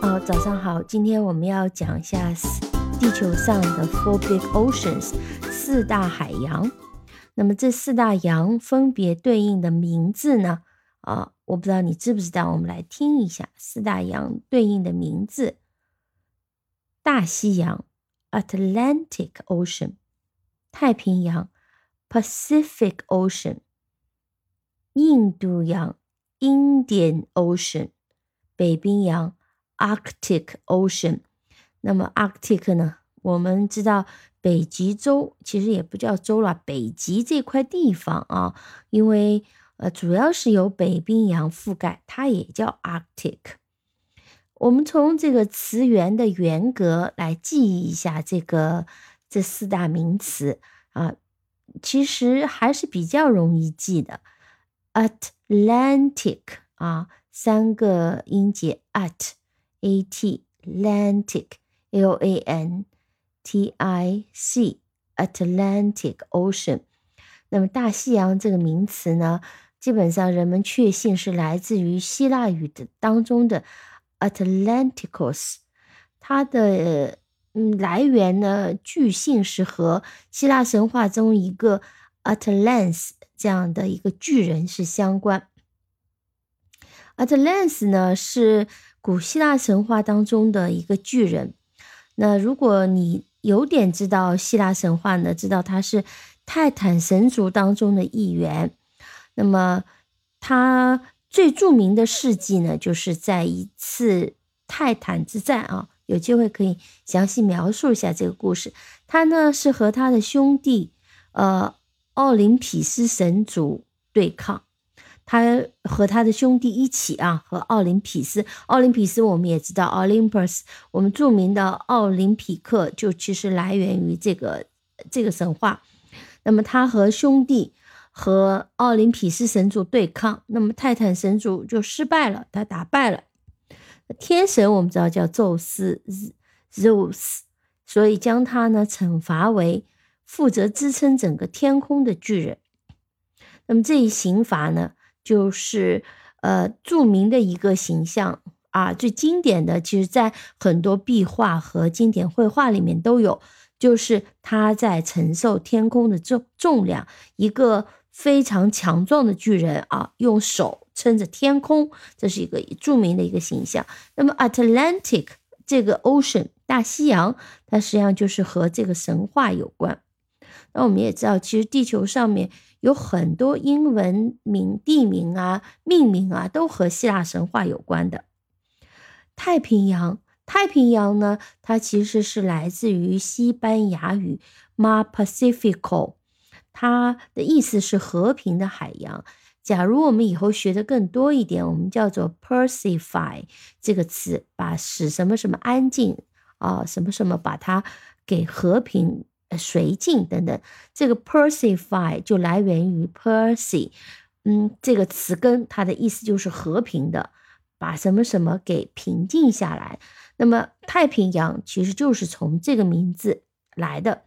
哦，早上好，今天我们要讲一下地球上的 Four Big Oceans 四大海洋。那么这四大洋分别对应的名字呢？啊，我不知道你知不知道，我们来听一下四大洋对应的名字：大西洋 Atlantic Ocean，太平洋 Pacific Ocean，印度洋 Indian Ocean，北冰洋 Arctic Ocean。那么 Arctic 呢？我们知道北极洲其实也不叫洲了，北极这块地方啊，因为呃主要是由北冰洋覆盖，它也叫 Arctic。我们从这个词源的原格来记忆一下这个这四大名词啊，其实还是比较容易记的。Atlantic 啊，三个音节 at a t Atlantic l a n t i c Atlantic Ocean，那么大西洋这个名词呢，基本上人们确信是来自于希腊语的当中的 Atlanticos，它的嗯来源呢，据信是和希腊神话中一个 Atlans 这样的一个巨人是相关。Atlans 呢是古希腊神话当中的一个巨人，那如果你有点知道希腊神话呢，知道他是泰坦神族当中的一员。那么他最著名的事迹呢，就是在一次泰坦之战啊，有机会可以详细描述一下这个故事。他呢是和他的兄弟呃奥林匹斯神族对抗。他和他的兄弟一起啊，和奥林匹斯。奥林匹斯我们也知道，Olympus，我们著名的奥林匹克就其实来源于这个这个神话。那么他和兄弟和奥林匹斯神族对抗，那么泰坦神族就失败了，他打败了天神，我们知道叫宙斯 Zeus，所以将他呢惩罚为负责支撑整个天空的巨人。那么这一刑罚呢？就是呃著名的一个形象啊，最经典的，其实在很多壁画和经典绘画里面都有，就是他在承受天空的重重量，一个非常强壮的巨人啊，用手撑着天空，这是一个著名的一个形象。那么 Atlantic 这个 Ocean 大西洋，它实际上就是和这个神话有关。那我们也知道，其实地球上面。有很多英文名、地名啊、命名啊，都和希腊神话有关的。太平洋，太平洋呢，它其实是来自于西班牙语 “Mar Pacifico”，它的意思是和平的海洋。假如我们以后学的更多一点，我们叫做 “Pacify” 这个词，把使什么什么安静啊，什么什么把它给和平。绥靖等等，这个 Pacify 就来源于 Percy，嗯，这个词根它的意思就是和平的，把什么什么给平静下来。那么太平洋其实就是从这个名字来的。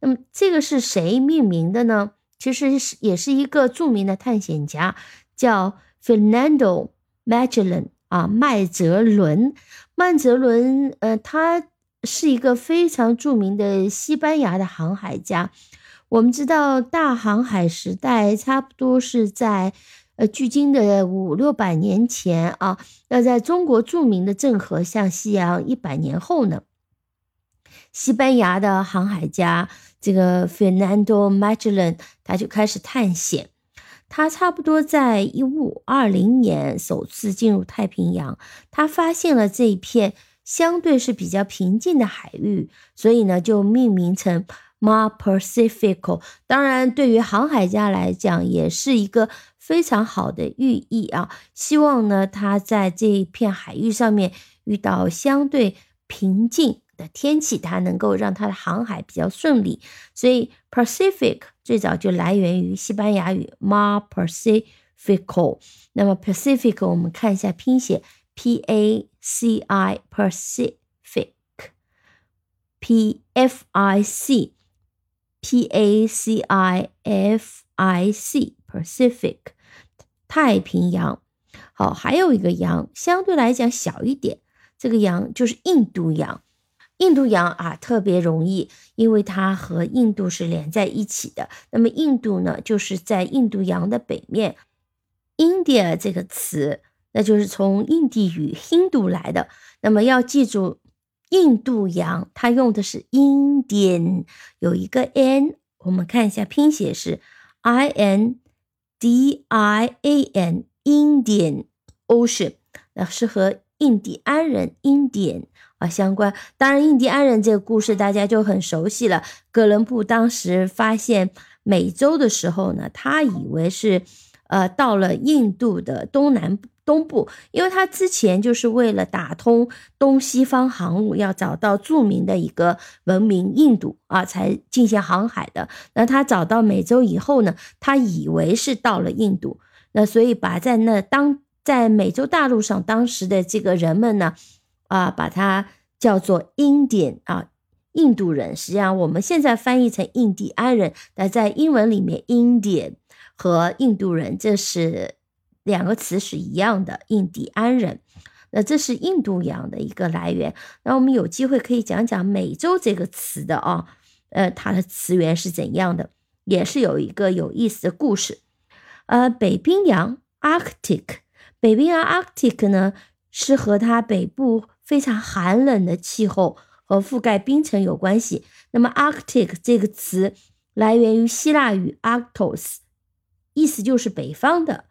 那么这个是谁命名的呢？其实是也是一个著名的探险家，叫 Fernando Magellan 啊，麦哲伦。麦哲伦，呃，他。是一个非常著名的西班牙的航海家。我们知道，大航海时代差不多是在呃距今的五六百年前啊。那在中国著名的郑和下西洋一百年后呢，西班牙的航海家这个 Fernando Magellan 他就开始探险。他差不多在一五二零年首次进入太平洋，他发现了这一片。相对是比较平静的海域，所以呢就命名成 Mar Pacifico。当然，对于航海家来讲，也是一个非常好的寓意啊。希望呢他在这一片海域上面遇到相对平静的天气，它能够让它的航海比较顺利。所以 Pacific 最早就来源于西班牙语 Mar Pacifico。那么 Pacific 我们看一下拼写。P A C I Pacific P F I C P A C I F I C Pacific 太平洋。好，还有一个洋相对来讲小一点，这个洋就是印度洋。印度洋啊，特别容易，因为它和印度是连在一起的。那么印度呢，就是在印度洋的北面。India 这个词，那就是从印地语 Hindu 来的。那么要记住，印度洋它用的是 Indian，有一个 n，我们看一下拼写是 I N D I A N，Indian Ocean，那是和印第安人 Indian。啊，相关当然，印第安人这个故事大家就很熟悉了。哥伦布当时发现美洲的时候呢，他以为是，呃，到了印度的东南部东部，因为他之前就是为了打通东西方航路，要找到著名的一个文明印度啊，才进行航海的。那他找到美洲以后呢，他以为是到了印度，那所以把在那当在美洲大陆上当时的这个人们呢。啊，把它叫做 Indian 啊，印度人。实际上，我们现在翻译成印第安人，但在英文里面，Indian 和印度人这是两个词是一样的，印第安人。那这是印度洋的一个来源。那我们有机会可以讲讲美洲这个词的啊，呃，它的词源是怎样的，也是有一个有意思的故事。呃，北冰洋 Arctic，北冰洋 Arctic 呢是和它北部。非常寒冷的气候和覆盖冰层有关系。那么，Arctic 这个词来源于希腊语 Arctos，意思就是北方的。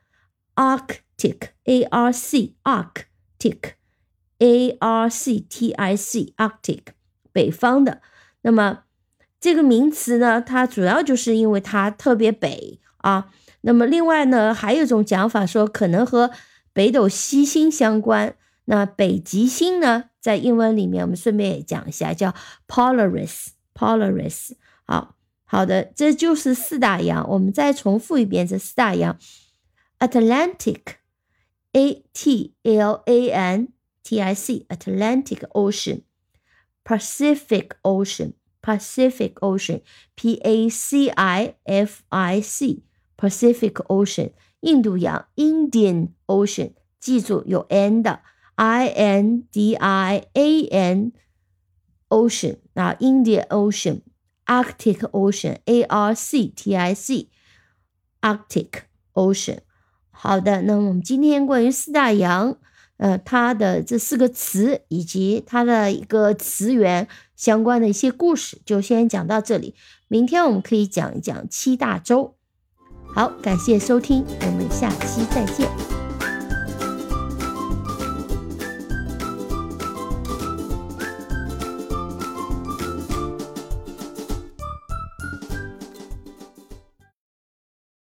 Arctic，A R C，Arctic，A R C T I C，Arctic，北方的。那么这个名词呢，它主要就是因为它特别北啊。那么另外呢，还有一种讲法说，可能和北斗七星相关。那北极星呢，在英文里面，我们顺便也讲一下，叫 Polaris。Polaris，好好的，这就是四大洋。我们再重复一遍这四大洋 ：Atlantic，A T L A N T I C，Atlantic Ocean；Pacific Ocean，Pacific Ocean，P A C I F I C，Pacific Ocean；印度洋，Indian Ocean，记住有 N 的。I N D I A N Ocean 啊，Indian Ocean、Arctic Ocean、A R C T I C Arctic Ocean。 好的，那么我们今天关于四大洋，呃，它的这四个词以及它的一个词源相关的一些故事，就先讲到这里。明天我们可以讲一讲七大洲。好，感谢收听，我们下期再见。